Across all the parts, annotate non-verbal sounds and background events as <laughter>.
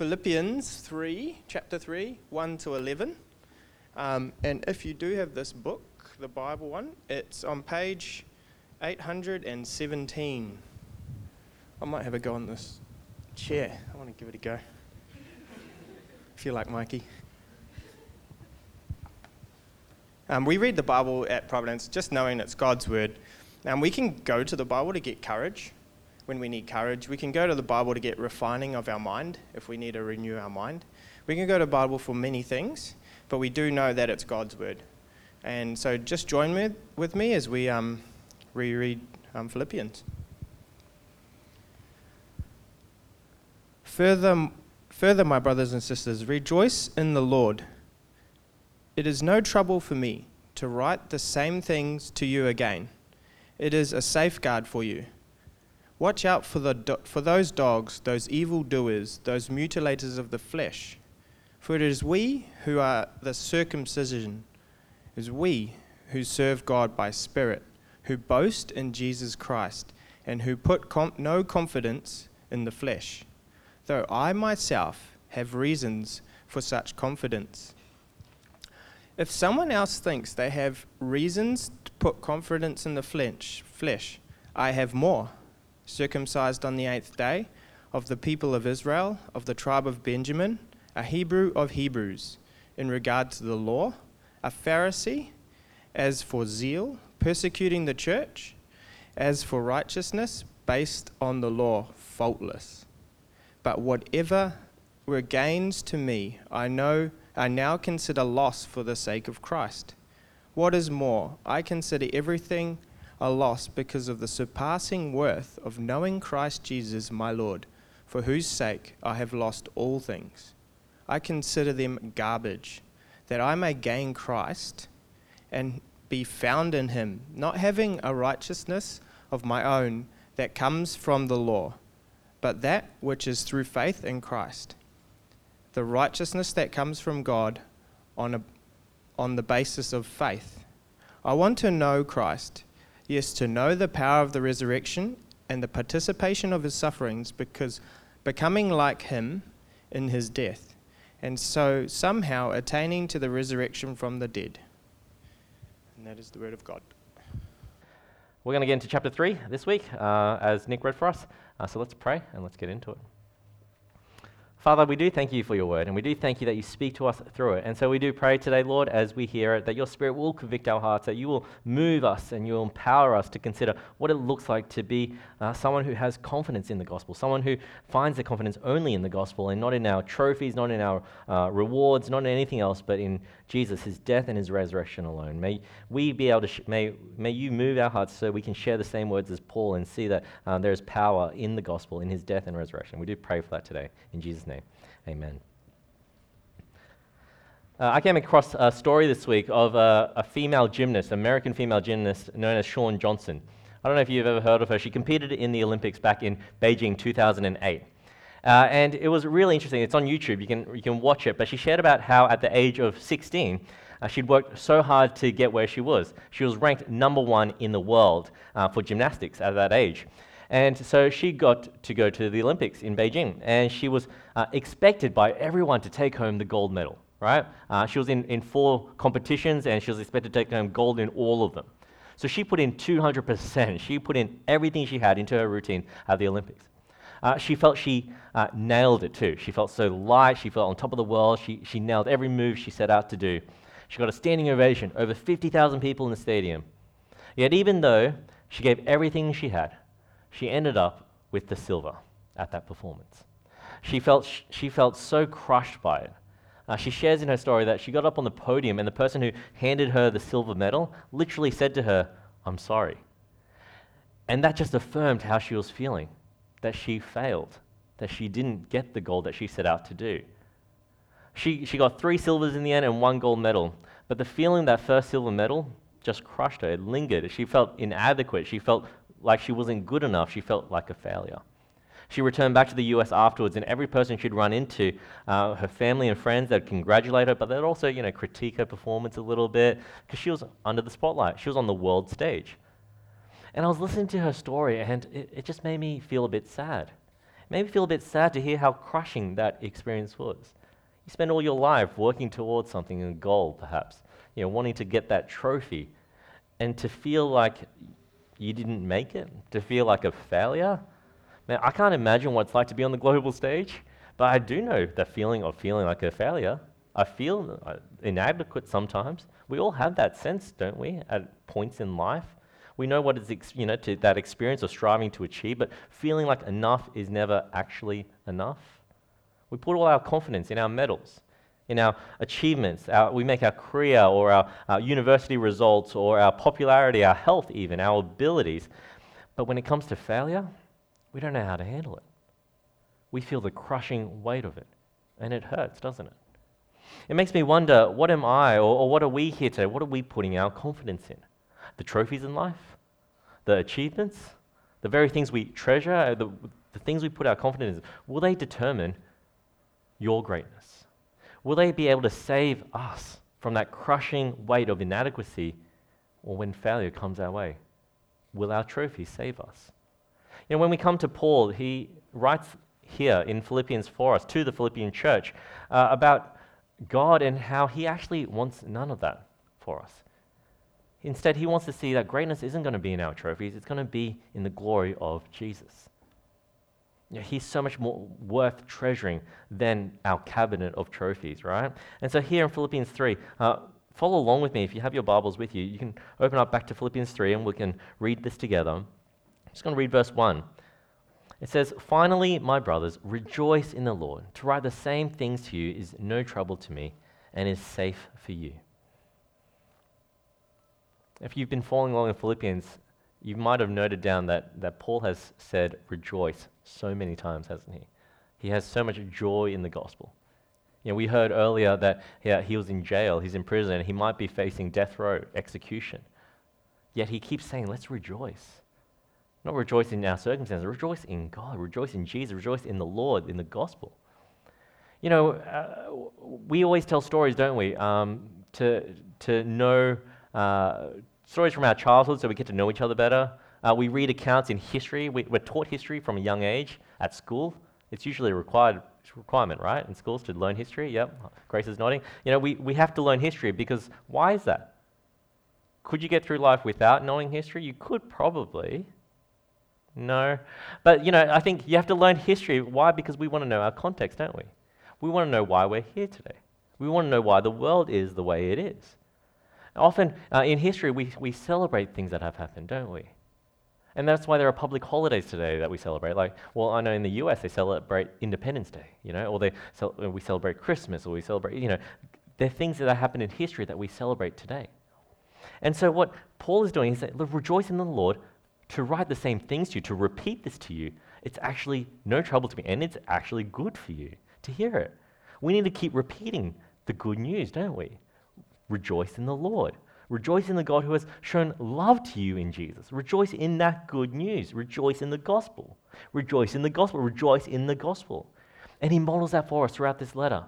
Philippians 3, chapter 3, 1 to 11. Um, and if you do have this book, the Bible one, it's on page 817. I might have a go on this chair. I want to give it a go. if you like Mikey. Um, we read the Bible at Providence just knowing it's God's word. And we can go to the Bible to get courage when we need courage. We can go to the Bible to get refining of our mind if we need to renew our mind. We can go to the Bible for many things, but we do know that it's God's word. And so just join me, with me as we um, reread um, Philippians. Further, further, my brothers and sisters, rejoice in the Lord. It is no trouble for me to write the same things to you again. It is a safeguard for you. Watch out for, the do- for those dogs, those evil doers, those mutilators of the flesh. For it is we who are the circumcision, it is we who serve God by Spirit, who boast in Jesus Christ, and who put com- no confidence in the flesh, though I myself have reasons for such confidence. If someone else thinks they have reasons to put confidence in the flesh, flesh, I have more. Circumcised on the eighth day, of the people of Israel, of the tribe of Benjamin, a Hebrew of Hebrews, in regard to the law, a Pharisee, as for zeal, persecuting the church, as for righteousness, based on the law, faultless. But whatever were gains to me, I know I now consider loss for the sake of Christ. What is more, I consider everything a loss because of the surpassing worth of knowing Christ Jesus my Lord, for whose sake I have lost all things. I consider them garbage, that I may gain Christ and be found in him, not having a righteousness of my own that comes from the law, but that which is through faith in Christ the righteousness that comes from God on, a, on the basis of faith. I want to know Christ, yes, to know the power of the resurrection and the participation of his sufferings, because becoming like him in his death, and so somehow attaining to the resurrection from the dead. And that is the word of God. We're going to get into chapter 3 this week, uh, as Nick read for us. Uh, so let's pray and let's get into it. Father, we do thank you for your word, and we do thank you that you speak to us through it. And so we do pray today, Lord, as we hear it, that your spirit will convict our hearts, that you will move us and you will empower us to consider what it looks like to be uh, someone who has confidence in the gospel, someone who finds their confidence only in the gospel and not in our trophies, not in our uh, rewards, not in anything else, but in Jesus, his death and his resurrection alone. May we be able to, sh- may, may you move our hearts so we can share the same words as Paul and see that uh, there is power in the gospel, in his death and resurrection. We do pray for that today. In Jesus' name, amen. Uh, I came across a story this week of a, a female gymnast, American female gymnast known as Shawn Johnson. I don't know if you've ever heard of her. She competed in the Olympics back in Beijing 2008. Uh, and it was really interesting. It's on YouTube. You can, you can watch it. But she shared about how at the age of 16, uh, she'd worked so hard to get where she was. She was ranked number one in the world uh, for gymnastics at that age. And so she got to go to the Olympics in Beijing. And she was uh, expected by everyone to take home the gold medal, right? Uh, she was in, in four competitions and she was expected to take home gold in all of them. So she put in 200%. She put in everything she had into her routine at the Olympics. Uh, she felt she uh, nailed it too. She felt so light. She felt on top of the world. She, she nailed every move she set out to do. She got a standing ovation, over 50,000 people in the stadium. Yet, even though she gave everything she had, she ended up with the silver at that performance. She felt, sh- she felt so crushed by it. Uh, she shares in her story that she got up on the podium and the person who handed her the silver medal literally said to her, I'm sorry. And that just affirmed how she was feeling that she failed, that she didn't get the goal that she set out to do. She, she got three silvers in the end and one gold medal, but the feeling that first silver medal just crushed her. It lingered. She felt inadequate. She felt like she wasn't good enough. She felt like a failure. She returned back to the US afterwards, and every person she'd run into, uh, her family and friends, they'd congratulate her, but they'd also, you know, critique her performance a little bit because she was under the spotlight. She was on the world stage. And I was listening to her story, and it, it just made me feel a bit sad. Made me feel a bit sad to hear how crushing that experience was. You spend all your life working towards something, a goal perhaps, you know, wanting to get that trophy, and to feel like you didn't make it, to feel like a failure. Man, I can't imagine what it's like to be on the global stage, but I do know the feeling of feeling like a failure. I feel uh, inadequate sometimes. We all have that sense, don't we, at points in life? We know what you know, to that experience of striving to achieve, but feeling like enough is never actually enough. We put all our confidence in our medals, in our achievements. Our, we make our career or our, our university results or our popularity, our health, even, our abilities. But when it comes to failure, we don't know how to handle it. We feel the crushing weight of it, and it hurts, doesn't it? It makes me wonder what am I, or, or what are we here today? What are we putting our confidence in? The trophies in life? The achievements? The very things we treasure? The, the things we put our confidence in? Will they determine your greatness? Will they be able to save us from that crushing weight of inadequacy or when failure comes our way? Will our trophies save us? You know, when we come to Paul, he writes here in Philippians for us, to the Philippian church, uh, about God and how He actually wants none of that for us. Instead, He wants to see that greatness isn't going to be in our trophies, it's going to be in the glory of Jesus. You know, he's so much more worth treasuring than our cabinet of trophies, right? And so here in Philippians 3, uh, follow along with me. If you have your Bibles with you, you can open up back to Philippians 3 and we can read this together. I'm just going to read verse 1. It says, Finally, my brothers, rejoice in the Lord. To write the same things to you is no trouble to me and is safe for you. If you've been following along in Philippians, you might have noted down that, that Paul has said rejoice so many times, hasn't he? He has so much joy in the gospel. You know, we heard earlier that yeah, he was in jail, he's in prison, he might be facing death row, execution. Yet he keeps saying, let's rejoice. Not rejoice in our circumstances, rejoice in God, rejoice in Jesus, rejoice in the Lord, in the gospel. You know, uh, we always tell stories, don't we? Um, to, to know uh, stories from our childhood so we get to know each other better. Uh, we read accounts in history. We, are taught history from a young age at school. It's usually a required requirement, right, in schools to learn history. Yep, Grace is nodding. You know, we, we have to learn history because why is that? Could you get through life without knowing history? You could probably. No. But, you know, I think you have to learn history. Why? Because we want to know our context, don't we? We want to know why we're here today. We want to know why the world is the way it is. Often uh, in history, we, we celebrate things that have happened, don't we? And that's why there are public holidays today that we celebrate. Like, well, I know in the US they celebrate Independence Day, you know, or they cel- we celebrate Christmas, or we celebrate, you know, they're things that happened in history that we celebrate today. And so what Paul is doing is that rejoice in the Lord to write the same things to you, to repeat this to you, it's actually no trouble to me, and it's actually good for you to hear it. We need to keep repeating the good news, don't we? Rejoice in the Lord. Rejoice in the God who has shown love to you in Jesus. Rejoice in that good news. Rejoice in the gospel. Rejoice in the gospel. Rejoice in the gospel. And he models that for us throughout this letter.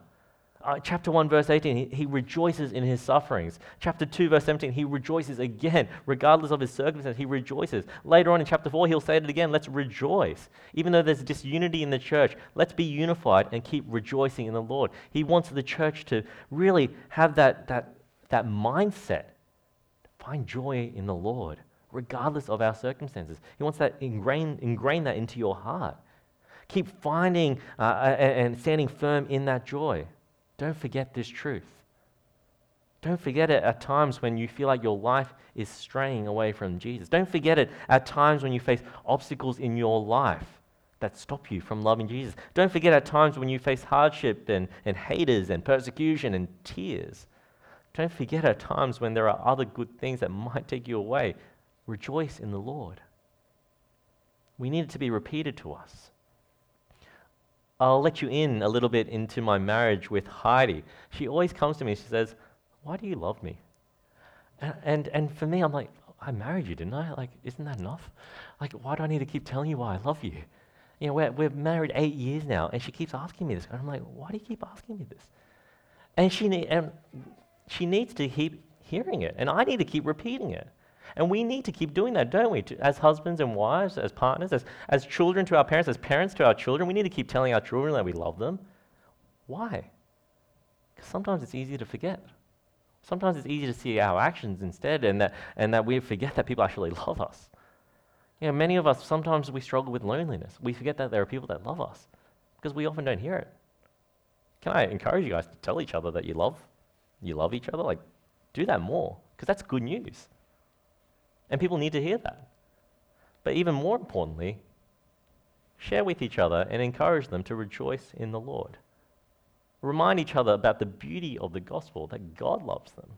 Uh, chapter 1, verse 18, he, he, rejoices in his sufferings. Chapter 2, verse 17, he rejoices again, regardless of his circumstances, he rejoices. Later on in chapter 4, he'll say it again let's rejoice. Even though there's disunity in the church, let's be unified and keep rejoicing in the Lord. He wants the church to really have that, that, that mindset, find joy in the Lord, regardless of our circumstances. He wants that ingrain, ingrain that into your heart. Keep finding uh, and standing firm in that joy. Don't forget this truth. Don't forget it at times when you feel like your life is straying away from Jesus. Don't forget it at times when you face obstacles in your life that stop you from loving Jesus. Don't forget at times when you face hardship and, and haters and persecution and tears. Don't forget at times when there are other good things that might take you away. Rejoice in the Lord. We need it to be repeated to us. I'll let you in a little bit into my marriage with Heidi. She always comes to me, she says, Why do you love me? And, and, and for me, I'm like, I married you, didn't I? Like, isn't that enough? Like, why do I need to keep telling you why I love you? You know, we're, we're married eight years now, and she keeps asking me this. And I'm like, why do you keep asking me this? And she, and she needs to keep hearing it, and I need to keep repeating it. And we need to keep doing that, don't we? As husbands and wives, as partners, as, as children to our parents, as parents to our children, we need to keep telling our children that we love them. Why? Because sometimes it's easy to forget. Sometimes it's easy to see our actions instead, and that, and that we forget that people actually <laughs> love us. You know, many of us, sometimes we struggle with loneliness. We forget that there are people that love us because we often don't hear it. Can I encourage you guys to tell each other that you love, you love each other? Like, do that more because that's good news. And people need to hear that. But even more importantly, share with each other and encourage them to rejoice in the Lord. Remind each other about the beauty of the gospel that God loves them,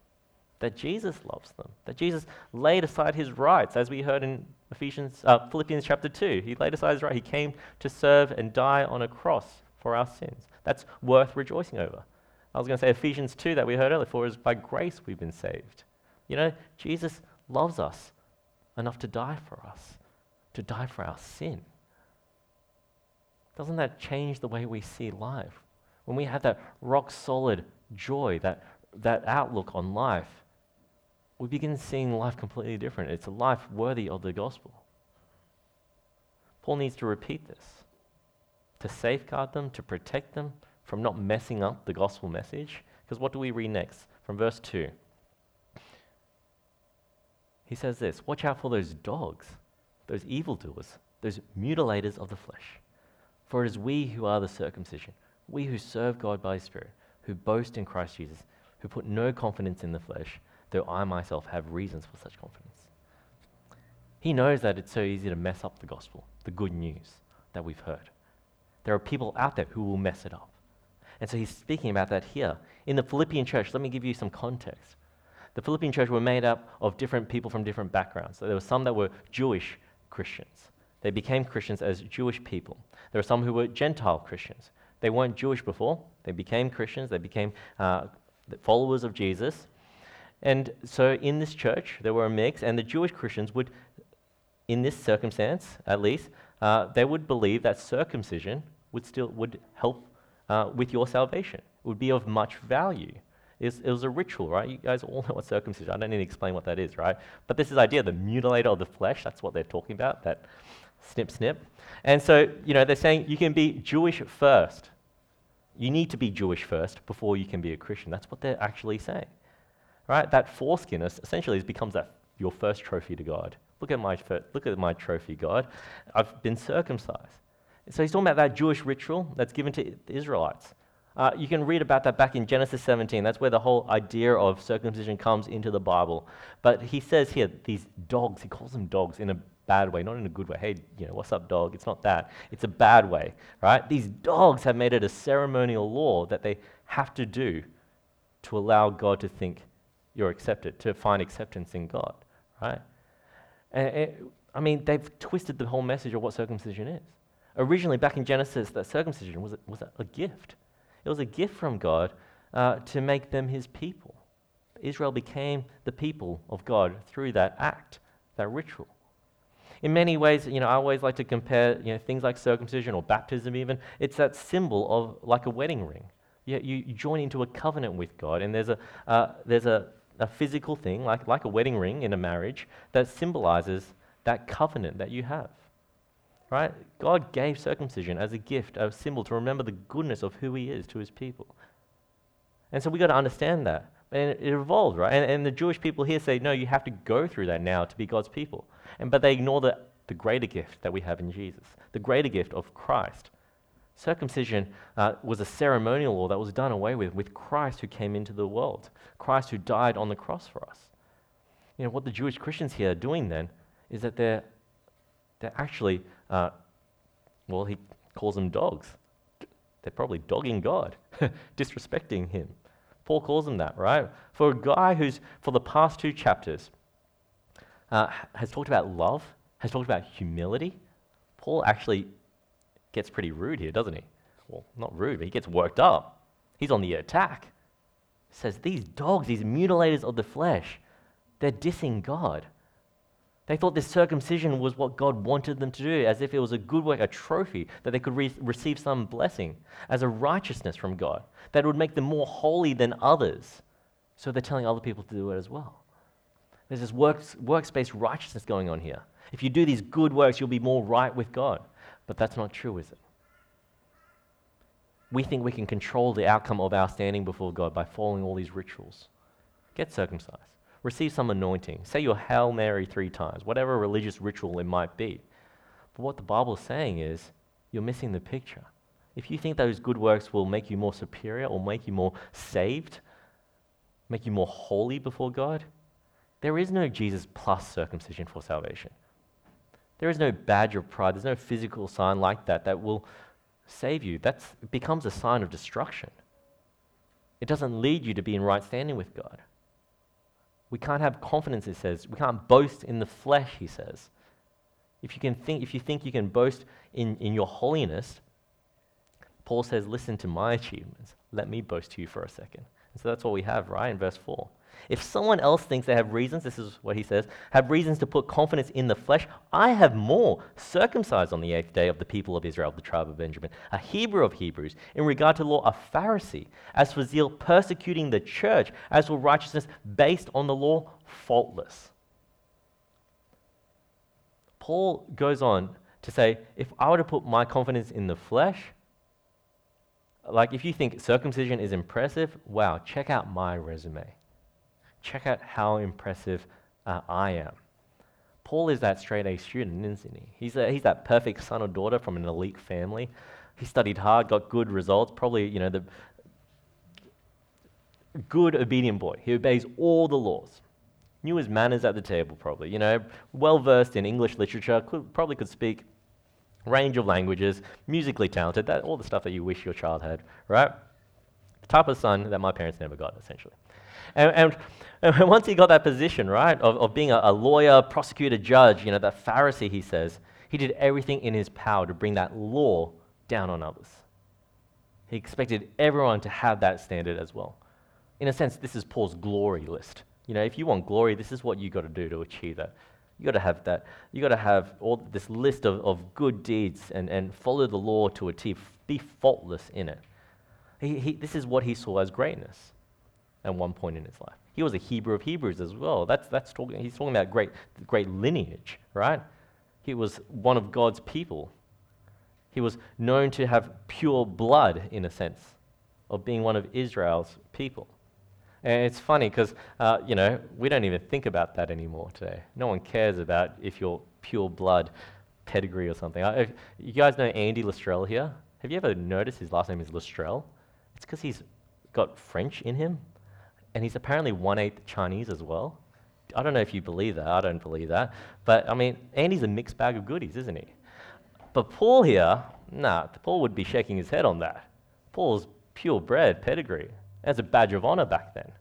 that Jesus loves them, that Jesus laid aside his rights, as we heard in Ephesians, uh, Philippians chapter 2. He laid aside his right. He came to serve and die on a cross for our sins. That's worth rejoicing over. I was going to say Ephesians 2 that we heard earlier, for it is by grace we've been saved. You know, Jesus loves us enough to die for us, to die for our sin. Doesn't that change the way we see life? When we have that rock solid joy, that, that outlook on life, we begin seeing life completely different. It's a life worthy of the gospel. Paul needs to repeat this to safeguard them, to protect them from not messing up the gospel message. Because what do we read next? From verse 2. He says this Watch out for those dogs, those evildoers, those mutilators of the flesh. For it is we who are the circumcision, we who serve God by Spirit, who boast in Christ Jesus, who put no confidence in the flesh, though I myself have reasons for such confidence. He knows that it's so easy to mess up the gospel, the good news that we've heard. There are people out there who will mess it up. And so he's speaking about that here. In the Philippian church, let me give you some context. The Philippian church were made up of different people from different backgrounds. So there were some that were Jewish Christians. They became Christians as Jewish people. There were some who were Gentile Christians. They weren't Jewish before. They became Christians. They became uh, followers of Jesus. And so in this church, there were a mix, and the Jewish Christians would, in this circumstance at least, uh, they would believe that circumcision would still would help uh, with your salvation. It would be of much value. It was, it was, a ritual, right? You guys all <laughs> know what circumcision. I don't need to explain what that is, right? But this is idea, the mutilator of the flesh. That's what they're talking about. That snip, snip. And so, you know, they're saying you can be Jewish first, you need to be Jewish first before you can be a Christian. That's what they're actually saying. Right? That foreskin essentially becomes that, your first trophy to God. Look at, my, look at my trophy, God. I've been circumcised. So he's talking about that Jewish ritual that's given to the Israelites. Uh, you can read about that back in Genesis 17. That's where the whole idea of circumcision comes into the Bible. But he says here, these dogs, he calls them dogs in a bad way, not in a good way. Hey, you know, what's up, dog? It's not that. It's a bad way, right? These dogs have made it a ceremonial law that they have to do to allow God to think you're accepted, to find acceptance in God, right? And I mean, they've twisted the whole message of what circumcision is. Originally, back in Genesis, that circumcision was a, was a gift. It was a gift from God uh, to make them his people. Israel became the people of God through that act, that ritual. In many ways, you know, I always like to compare you know, things like circumcision or baptism, even. It's that symbol of like a wedding ring. You, you, join into a covenant with God, and there's a, uh, there's a, a physical thing, like, like a wedding ring in a marriage, that symbolizes that covenant that you have. Right? God gave circumcision as a gift, a symbol to remember the goodness of who He is to His people. And so we've got to understand that. And it, evolved, right? And, and the Jewish people here say, no, you have to go through that now to be God's people. And, but they ignore the, the greater gift that we have in Jesus, the greater gift of Christ. Circumcision uh, was a ceremonial law that was done away with, with Christ who came into the world, Christ who died on the cross for us. You know, what the Jewish Christians here are doing then is that they're, they're actually, uh, well, he calls them dogs. They're probably dogging God, <laughs> disrespecting him. Paul calls them that, right? For a guy who's, for the past two chapters, uh, has talked about love, has talked about humility. Paul actually gets pretty rude here, doesn't he? Well, not rude, but he gets worked up. He's on the attack. Says, These dogs, these mutilators of the flesh, they're dissing God. They thought this circumcision was what God wanted them to do, as if it was a good work, a trophy, that they could re- receive some blessing, as a righteousness from God, that would make them more holy than others. So they're telling other people to do it as well. There's this works, works-based righteousness going on here. If you do these good works, you'll be more right with God. But that's not true, is it? We think we can control the outcome of our standing before God by following all these rituals. Get circumcised. Receive some anointing. Say your Hail Mary three times, whatever religious ritual it might be. But what the Bible is saying is, you're missing the picture. If you think those good works will make you more superior or make you more saved, make you more holy before God, there is no Jesus plus circumcision for salvation. There is no badge of pride. There's no physical sign like that that will save you. That becomes a sign of destruction. It doesn't lead you to be in right standing with God. We can't have confidence, it says. We can't boast in the flesh, he says. If you, can think, if you think you can boast in, in your holiness, Paul says, Listen to my achievements. Let me boast to you for a second. And so that's what we have, right, in verse 4. If someone else thinks they have reasons, this is what he says, have reasons to put confidence in the flesh, I have more. Circumcised on the eighth day of the people of Israel, the tribe of Benjamin, a Hebrew of Hebrews, in regard to law, a Pharisee, as for zeal, persecuting the church, as for righteousness, based on the law, faultless. Paul goes on to say, if I were to put my confidence in the flesh, like if you think circumcision is impressive, wow, check out my resume check out how impressive uh, I am. Paul is that straight A student, isn't he? He's, a, he's that perfect son or daughter from an elite family. He studied hard, got good results, probably, you know, the good obedient boy. He obeys all the laws. Knew his manners at the table, probably. You know, well versed in English literature, could, probably could speak range of languages, musically talented, that, all the stuff that you wish your child had, right? The type of son that my parents never got, essentially. And, and, <laughs> and once he got that position, right, of, of being a, a lawyer, prosecutor, judge, you know, that Pharisee, he says, he did everything in his power to bring that law down on others. He expected everyone to have that standard as well. In a sense, this is Paul's glory list. You know, if you want glory, this is what you got to do to achieve that. You got to have that. You got to have all this list of, of good deeds and, and follow the law to a T. Be faultless in it. He, he, this is what he saw as greatness at one point in his life. He was a Hebrew of Hebrews as well. That's, that's talking, he's talking about great, great lineage, right? He was one of God's people. He was known to have pure blood, in a sense, of being one of Israel's people. And it's funny because, uh, you know, we don't even think about that anymore today. No one cares about if you're pure blood pedigree or something. I, you guys know Andy Lastrell here? Have you ever noticed his last name is Lastrell? It's because he's got French in him and he's apparently one eighth Chinese as well. I don't know if you believe that. I don't believe that. But I mean, Andy's a mixed bag of goodies, isn't he? But Paul here, nah, Paul would be shaking his head on that. Paul's purebred pedigree. As a badge of honor back then,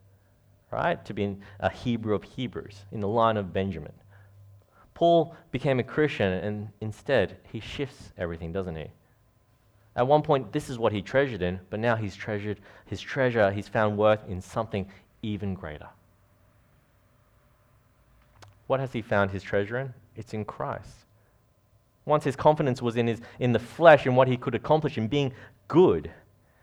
right? To be a Hebrew of Hebrews in the line of Benjamin. Paul became a Christian, and instead, he shifts everything, doesn't he? At one point, this is what he treasured in, but now he's treasured his treasure, he's found worth in something even greater. What has he found his treasure in? It's in Christ. Once his confidence was in, his, in the flesh and what he could accomplish in being good.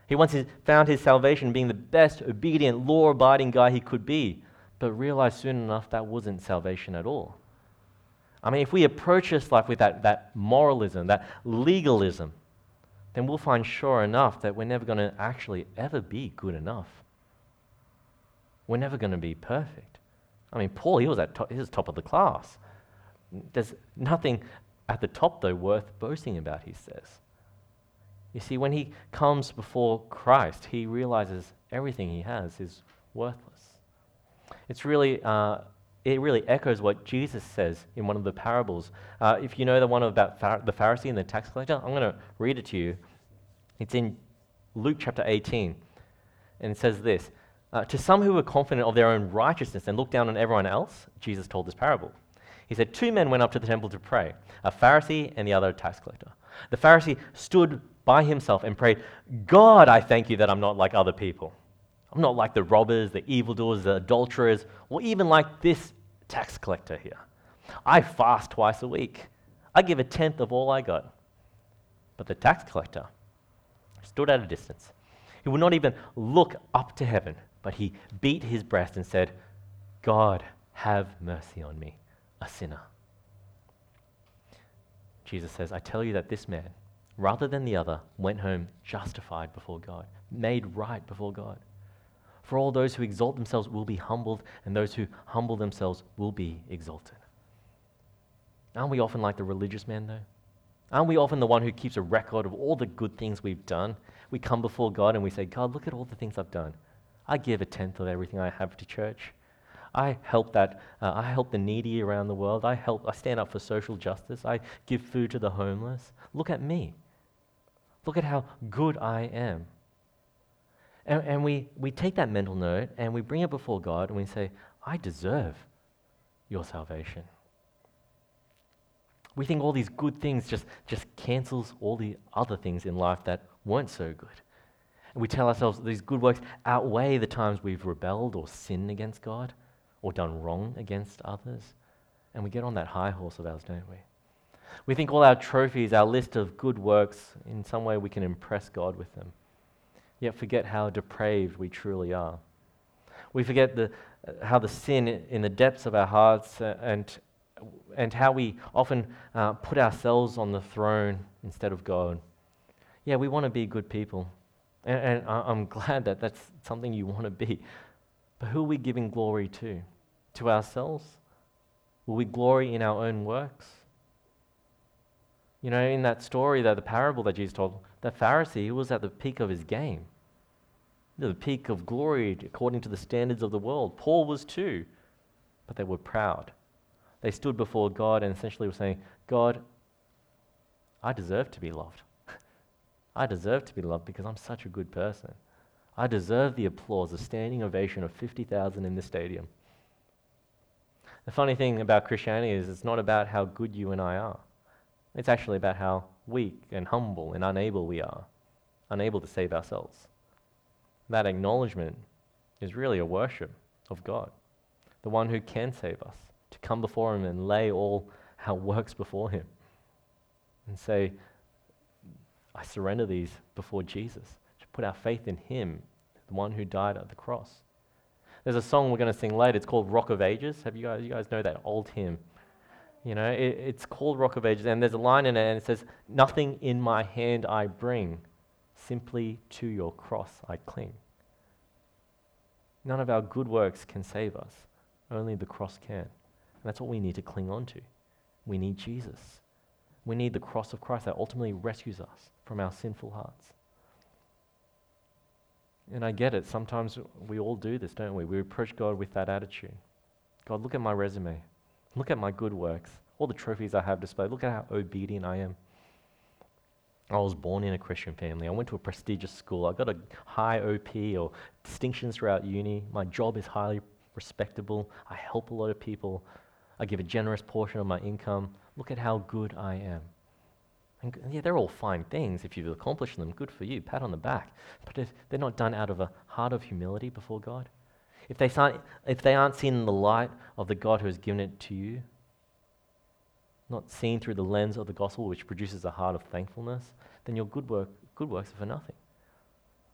He once found his salvation being the best, obedient, law abiding guy he could be, but realized soon enough that wasn't salvation at all. I mean, if we approach this life with that, that moralism, that legalism, then we'll find sure enough that we're never going to actually ever be good enough. We're never going to be perfect. I mean, Paul, he was at top, he was top of the class. There's nothing at the top, though, worth boasting about, he says. You see, when he comes before Christ, he realizes everything he has is worthless. It's really, uh, it really echoes what Jesus says in one of the parables. Uh, if you know the one about the Pharisee and the tax collector, I'm going to read it to you. It's in Luke chapter 18, and it says this uh, To some who were confident of their own righteousness and looked down on everyone else, Jesus told this parable. He said, Two men went up to the temple to pray, a Pharisee and the other a tax collector. The Pharisee stood by himself and prayed, God, I thank you that I'm not like other people. I'm not like the robbers, the evildoers, the adulterers, or even like this tax collector here. I fast twice a week. I give a tenth of all I got. But the tax collector stood at a distance. He would not even look up to heaven, but he beat his breast and said, God, Have mercy on me, a sinner. Jesus says, I tell you that this man, rather than the other, went home justified before God, made right before God. For all those who exalt themselves will be humbled, and those who humble themselves will be exalted. Aren't we often like the religious man, though? Aren't we often the one who keeps a record of all the good things we've done? We come before God and we say, God, look at all the things I've done. I give a tenth of everything I have to church. I help that. Uh, I help the needy around the world. I help. I stand up for social justice. I give food to the homeless. Look at me. Look at how good I am. And, and we, we take that mental note and we bring it before God and we say, I deserve your salvation. We think all these good things just, just cancels all the other things in life that weren't so good. We tell ourselves that these good works outweigh the times we've rebelled or sinned against God or done wrong against others. And we get on that high horse of ours, don't we? We think all our trophies, our list of good works, in some way we can impress God with them, yet forget how depraved we truly are. We forget the, how the sin in the depths of our hearts uh, and, and how we often uh, put ourselves on the throne instead of God. Yeah, we want to be good people. And, and I'm glad that that's something you want to be. But who are we giving glory to? To ourselves? Will we glory in our own works? You know, in that story, that the parable that Jesus told, that Pharisee was at the peak of his game, the peak of glory according to the standards of the world. Paul was too, but they were proud. They stood before God and essentially were saying, God, I deserve to be loved. I deserve to be loved because I'm such a good person. I deserve the applause, a standing ovation of 50,000 in the stadium. The funny thing about Christianity is it's not about how good you and I are. It's actually about how weak and humble and unable we are, unable to save ourselves. That acknowledgement is really a worship of God, the one who can save us, to come before Him and lay all our <laughs> works before Him and say, I surrender these before Jesus, to put our faith in Him, the one who died at the cross. There's a song we're going to sing later. It's called Rock of Ages. Have you guys, you guys know that old hymn? You know, it, it's called Rock of Ages, and there's a line in it, and it says, Nothing in my hand I bring, simply to your cross I cling. None of our good works can save us, only the cross can. And that's what we need to cling on to. We need Jesus. We need the cross of Christ that ultimately rescues us from our sinful hearts. And I get it. Sometimes we all do this, don't we? We approach God with that attitude. God, look at my resume. Look at my good works. All the trophies I have displayed. Look at how obedient I am. I was born in a Christian family. I went to a prestigious school. I got a high OP or distinctions throughout uni. My job is highly respectable. I help a lot of people. I give a generous portion of my income. Look at how good I am. And yeah, they're all fine things. If you've accomplished them, good for you, pat on the back. But if they're not done out of a heart of humility before God, if they, aren't, if they aren't seen in the light of the God who has given it to you, not seen through the lens of the gospel, which produces a heart of thankfulness, then your good, work, good works are for nothing.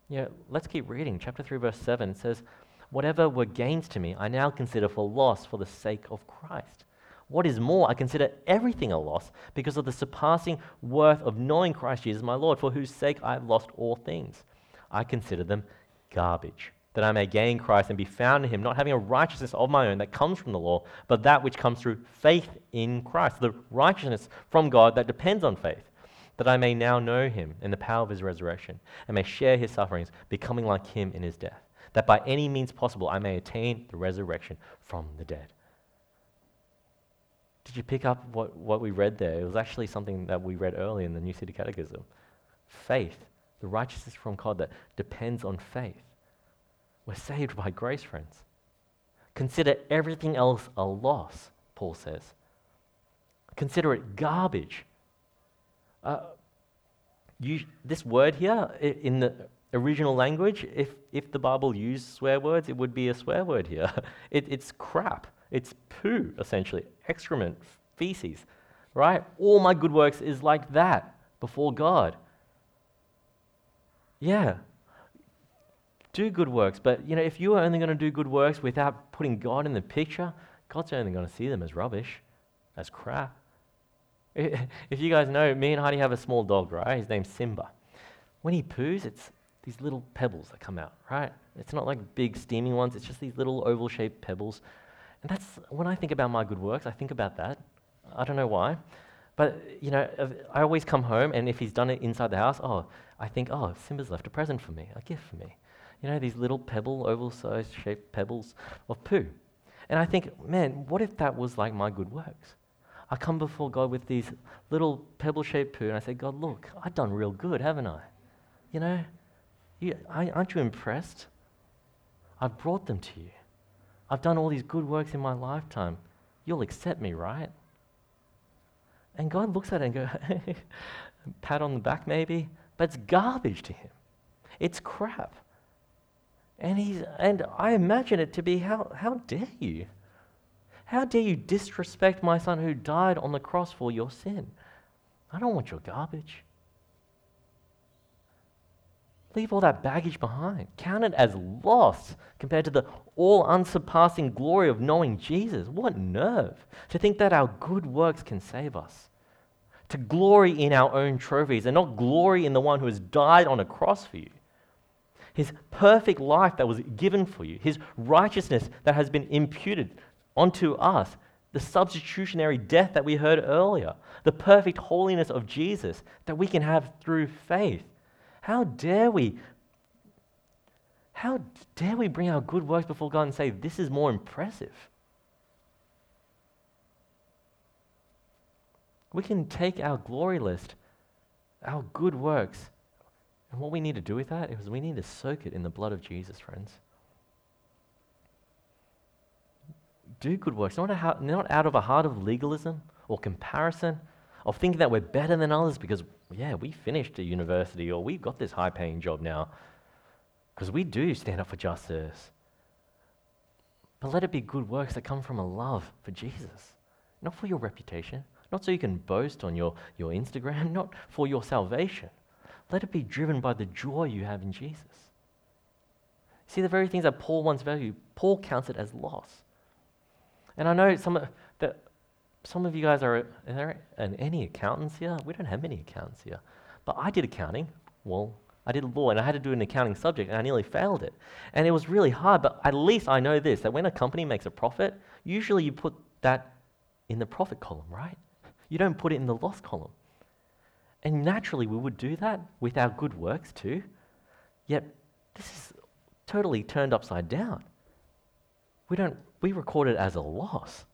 Yeah, let's keep reading. Chapter 3, verse 7 says, Whatever were gains to me, I now consider for loss for the sake of Christ. What is more, I consider everything a loss because of the surpassing worth of knowing Christ Jesus my Lord, for whose sake I have lost all things. I consider them garbage, that I may gain Christ and be found in him, not having a righteousness of my own that comes from the law, but that which comes through faith in Christ, the righteousness from God that depends on faith, that I may now know him in the power of his resurrection, and may share his sufferings, becoming like him in his death, that by any means possible I may attain the resurrection from the dead. Did you pick up what, what we read there? It was actually something that we read early in the New City Catechism. Faith, the righteousness from God that depends on faith. We're saved by grace, friends. Consider everything else a loss, Paul says. Consider it garbage. Uh, you, this word here, in the original language, if, if the Bible used swear words, it would be a swear word here. <laughs> It, it's crap. It's poo, essentially, excrement, feces, right? All my good works is like that before God. Yeah. Do good works, but you know, if you are only going to do good works without putting God in the picture, God's only going to see them as rubbish, as crap. <laughs> If you guys know, me and Heidi have a small dog, right? His name's Simba. When he poos, it's these little pebbles that come out, right? It's not like big steaming ones, it's just these little oval shaped pebbles. That's when I think about my good works, I think about that. I don't know why. But, you know, I always come home, and if he's done it inside the house, oh, I think, oh, Simba's left a present for me, a gift for me. You know, these little pebble, oval sized shaped pebbles of poo. And I think, man, what if that was like my good works? I come before God with these little pebble shaped poo, and I say, God, look, I've done real good, haven't I? You know, you, aren't you impressed? I've brought them to you. I've done all these good works in my lifetime. You'll accept me, right? And God looks at it and goes, <laughs> pat on the back maybe, but it's garbage to him. It's crap. And, he's, and I imagine it to be how, how dare you? How dare you disrespect my son who died on the cross for your sin? I don't want your garbage. Leave all that baggage behind. Count it as loss compared to the all unsurpassing glory of knowing Jesus. What nerve to think that our good works can save us. To glory in our own trophies and not glory in the one who has died on a cross for you. His perfect life that was given for you, his righteousness that has been imputed onto us, the substitutionary death that we heard earlier, the perfect holiness of Jesus that we can have through faith. How dare we? How dare we bring our good works before God and say, This is more impressive? We can take our glory list, our good works, and what we need to do with that is we need to soak it in the blood of Jesus, friends. Do good works, not, not out of a heart of legalism or comparison, of thinking that we're better than others because, yeah, we finished a university or we've got this high paying job now. Because we do stand up for justice. But let it be good works that come from a love for Jesus, not for your reputation, not so you can boast on your, your Instagram, <laughs> not for your salvation. Let it be driven by the joy you have in Jesus. See, the very things that Paul once valued, Paul counts it as loss. And I know some some of you guys are, are there any accountants here? We don't have many accountants here. But I did accounting. Well, I did law and I had to do an accounting subject and I nearly failed it. And it was really hard, but at least I know this that when a company makes a profit, usually you put that in the profit column, right? You don't put it in the loss column. And naturally, we would do that with our good works too. Yet, this is totally turned upside down. We don't, we record it as a loss.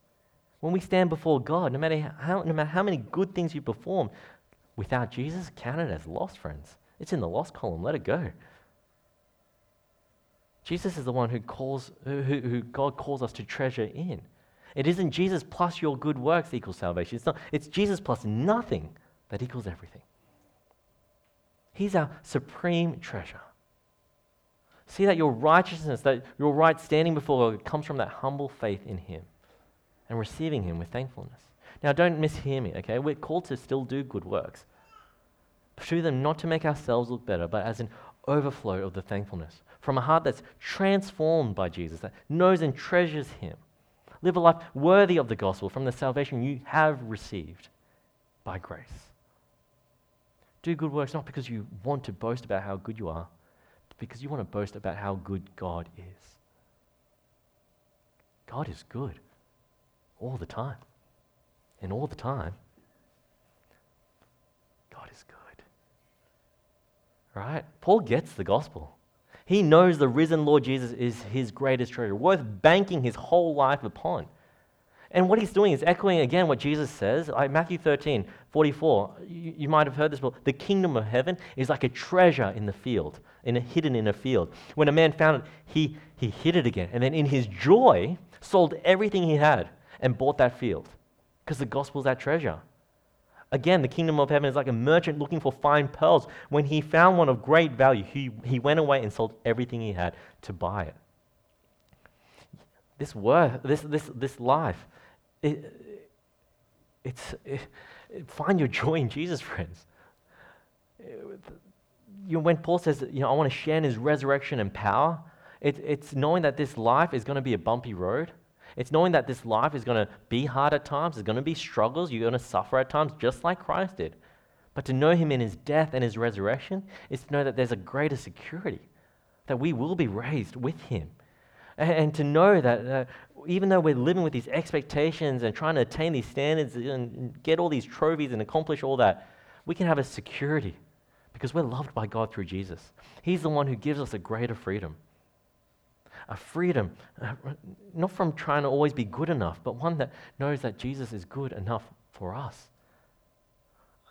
When we stand before God, no matter how, no matter how many good things you perform, without Jesus, count it as lost, friends. It's in the lost column. Let it go. Jesus is the one who calls, who, who God calls us to treasure in. It isn't Jesus plus your good works equals salvation. It's not. It's Jesus plus nothing that equals everything. He's our supreme treasure. See that your righteousness, that your right standing before God comes from that humble faith in Him and receiving Him with thankfulness. Now, don't mishear me, okay? We're called to still do good works. Pursue them not to make ourselves look better, but as an overflow of the thankfulness from a heart that's transformed by Jesus, that knows and treasures Him. Live a life worthy of the gospel from the salvation you have received by grace. Do good works not because you want to boast about how good you are, but because you want to boast about how good God is. God is good all the time. And all the time, God is good. Right? Paul gets the gospel. He knows the risen Lord Jesus is his greatest treasure, worth banking his whole life upon. And what he's doing is echoing again what Jesus says. Like Matthew 13, 44. You, you, might have heard this before. The kingdom of heaven is like a treasure in the field, in a, hidden in a field. When a man found it, he, he hid it again. And then in his joy, sold everything he had and bought that field because the gospel is that treasure. Again, the kingdom of heaven is like a merchant looking for fine pearls. When he found one of great value, he, he went away and sold everything he had to buy it. This worth, this, this, this life, it, it's, it, find your joy in Jesus, <laughs> friends. You know, when Paul says, you know, I want to share in his resurrection and power, it, it's knowing that this life is going to be a bumpy road It's knowing that this life is going to be hard at times, there's going to be struggles, you're going to suffer at times, just like Christ did. But to know him in his death and his resurrection is to know that there's a greater security, that we will be raised with him. And, and to know that uh, even though we're living with these expectations and trying to attain these standards and get all these trophies and accomplish all that, we can have a security because we're loved by God through Jesus. He's the one who gives us a greater freedom. A freedom, uh, not from trying to always be good enough, but one that knows that Jesus is good enough for us.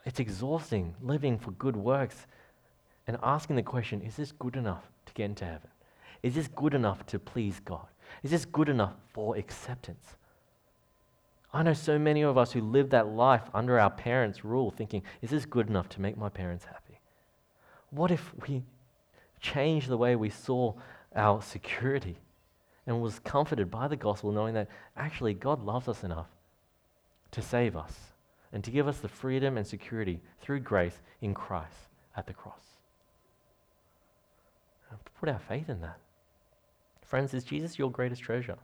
It's exhausting living for good works and asking the question is this good enough to get into heaven? Is this good enough to please God? Is this good enough for acceptance? I know so many of us who live that life under our parents' rule, thinking, is this good enough to make my parents happy? What if we change the way we saw our security and was comforted by the gospel, knowing that actually God loves us enough to save us and to give us the freedom and security through grace in Christ at the cross? Put our faith in that. Friends, is Jesus your greatest treasure?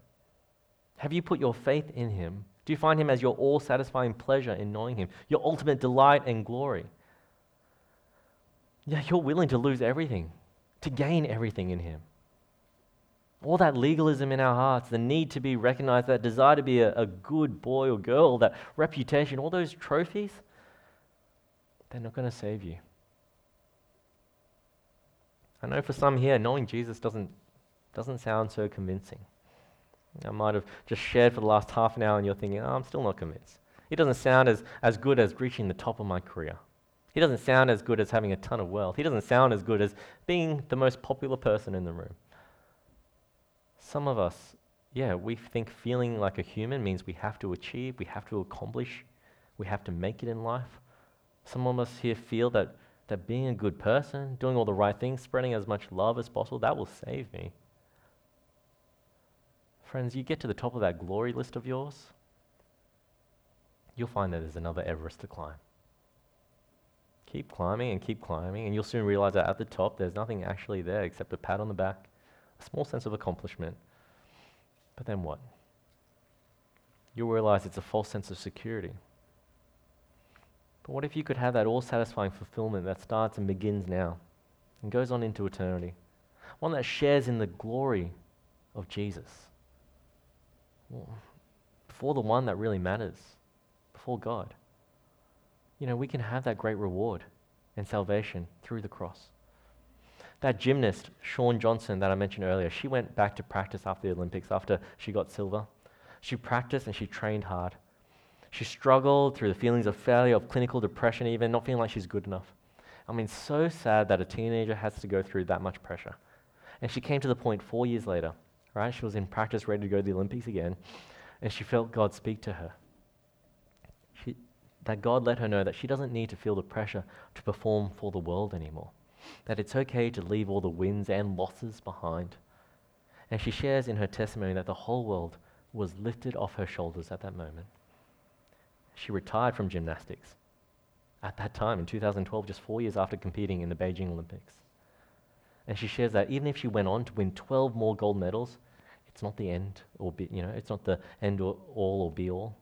Have you put your faith in him? Do you find him as your all satisfying pleasure in knowing him, your ultimate delight and glory? Yeah, you're willing to lose everything, to gain everything in him. All that legalism in our hearts, the need to be recognized, that desire to be a, a good boy or girl, that reputation, all those trophies, they're not going to save you. I know for some here, knowing Jesus doesn't doesn't sound so convincing. I might have just shared for the last half an hour and you're thinking, oh, I'm still not convinced. He doesn't sound as, as good as reaching the top of my career. He doesn't sound as good as having a ton of wealth. He doesn't sound as good as being the most popular person in the room. Some of us, yeah, we think feeling like a human means we have to achieve, we have to accomplish, we have to make it in life. Some of us here feel that, that being a good person, doing all the right things, spreading as much love as possible, that will save me. Friends, you get to the top of that glory list of yours, you'll find that there's another Everest to climb. Keep climbing and keep climbing, and you'll soon realize that at the top, there's nothing actually there except a pat on the back, a small sense of accomplishment. But then what? You'll realize it's a false sense of security. But what if you could have that all satisfying fulfillment that starts and begins now and goes on into eternity? One that shares in the glory of Jesus before the one that really matters, before God. You know, we can have that great reward and salvation through the cross. That gymnast, Shawn Johnson, that I mentioned earlier, she went back to practice after the Olympics, after she got silver. She practiced and she trained hard. She struggled through the feelings of failure, of clinical depression, even not feeling like she's good enough. I mean, so sad that a teenager has to go through that much pressure. And she came to the point four years later right? She was in practice, ready to go to the Olympics again, and she felt God speak to her. She, that God let her know that she doesn't need to feel the pressure to perform for the world anymore, that it's okay to leave all the wins and losses behind. And she shares in her testimony that the whole world was lifted off her shoulders at that moment. She retired from gymnastics at that time in 2012, just four years after competing in the Beijing Olympics. And she shares that even if she went on to win 12 more gold medals, it's not the end or be, you know, it's not the end or all or be all.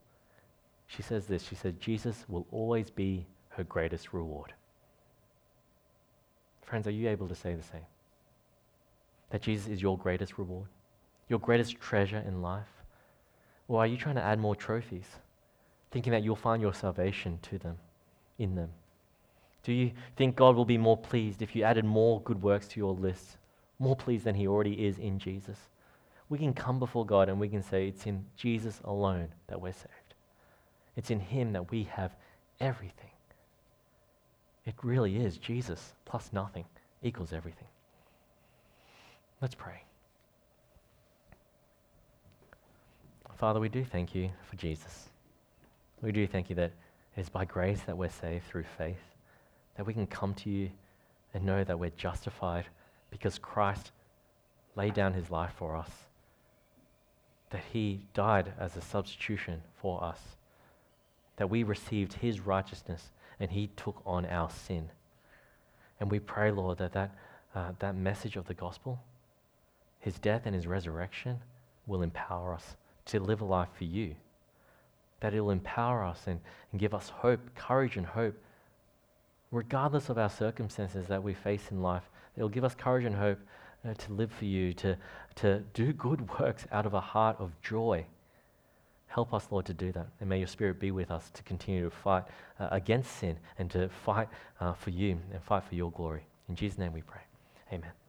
She says this. She said, Jesus will always be her greatest reward. Friends, are you able to say the same? That Jesus is your greatest reward, your greatest treasure in life? Or are you trying to add more trophies, thinking that you'll find your salvation to them, in them? Do you think God will be more pleased if you added more good works to your list? More pleased than He already is in Jesus? We can come before God and we can say it's in Jesus alone that we're saved. It's in Him that we have everything. It really is Jesus plus nothing equals everything. Let's pray. Father, we do thank you for Jesus. We do thank you that it is by grace that we're saved through faith that we can come to you and know that we're justified because Christ laid down his life for us, that he died as a substitution for us, that we received his righteousness and he took on our sin. And we pray, Lord, that that, uh, that message of the gospel, his death and his resurrection, will empower us to live a life for you. That it'll empower us and, and give us hope, courage, and hope, regardless of our circumstances that we face in life. It'll give us courage and hope uh, to live for you, to, to do good <laughs> works out of a heart of joy. Help us, Lord, to do that. And may your Spirit be with us to continue to fight uh, against sin and to fight uh, for you and fight for your glory. In Jesus' name we pray. Amen.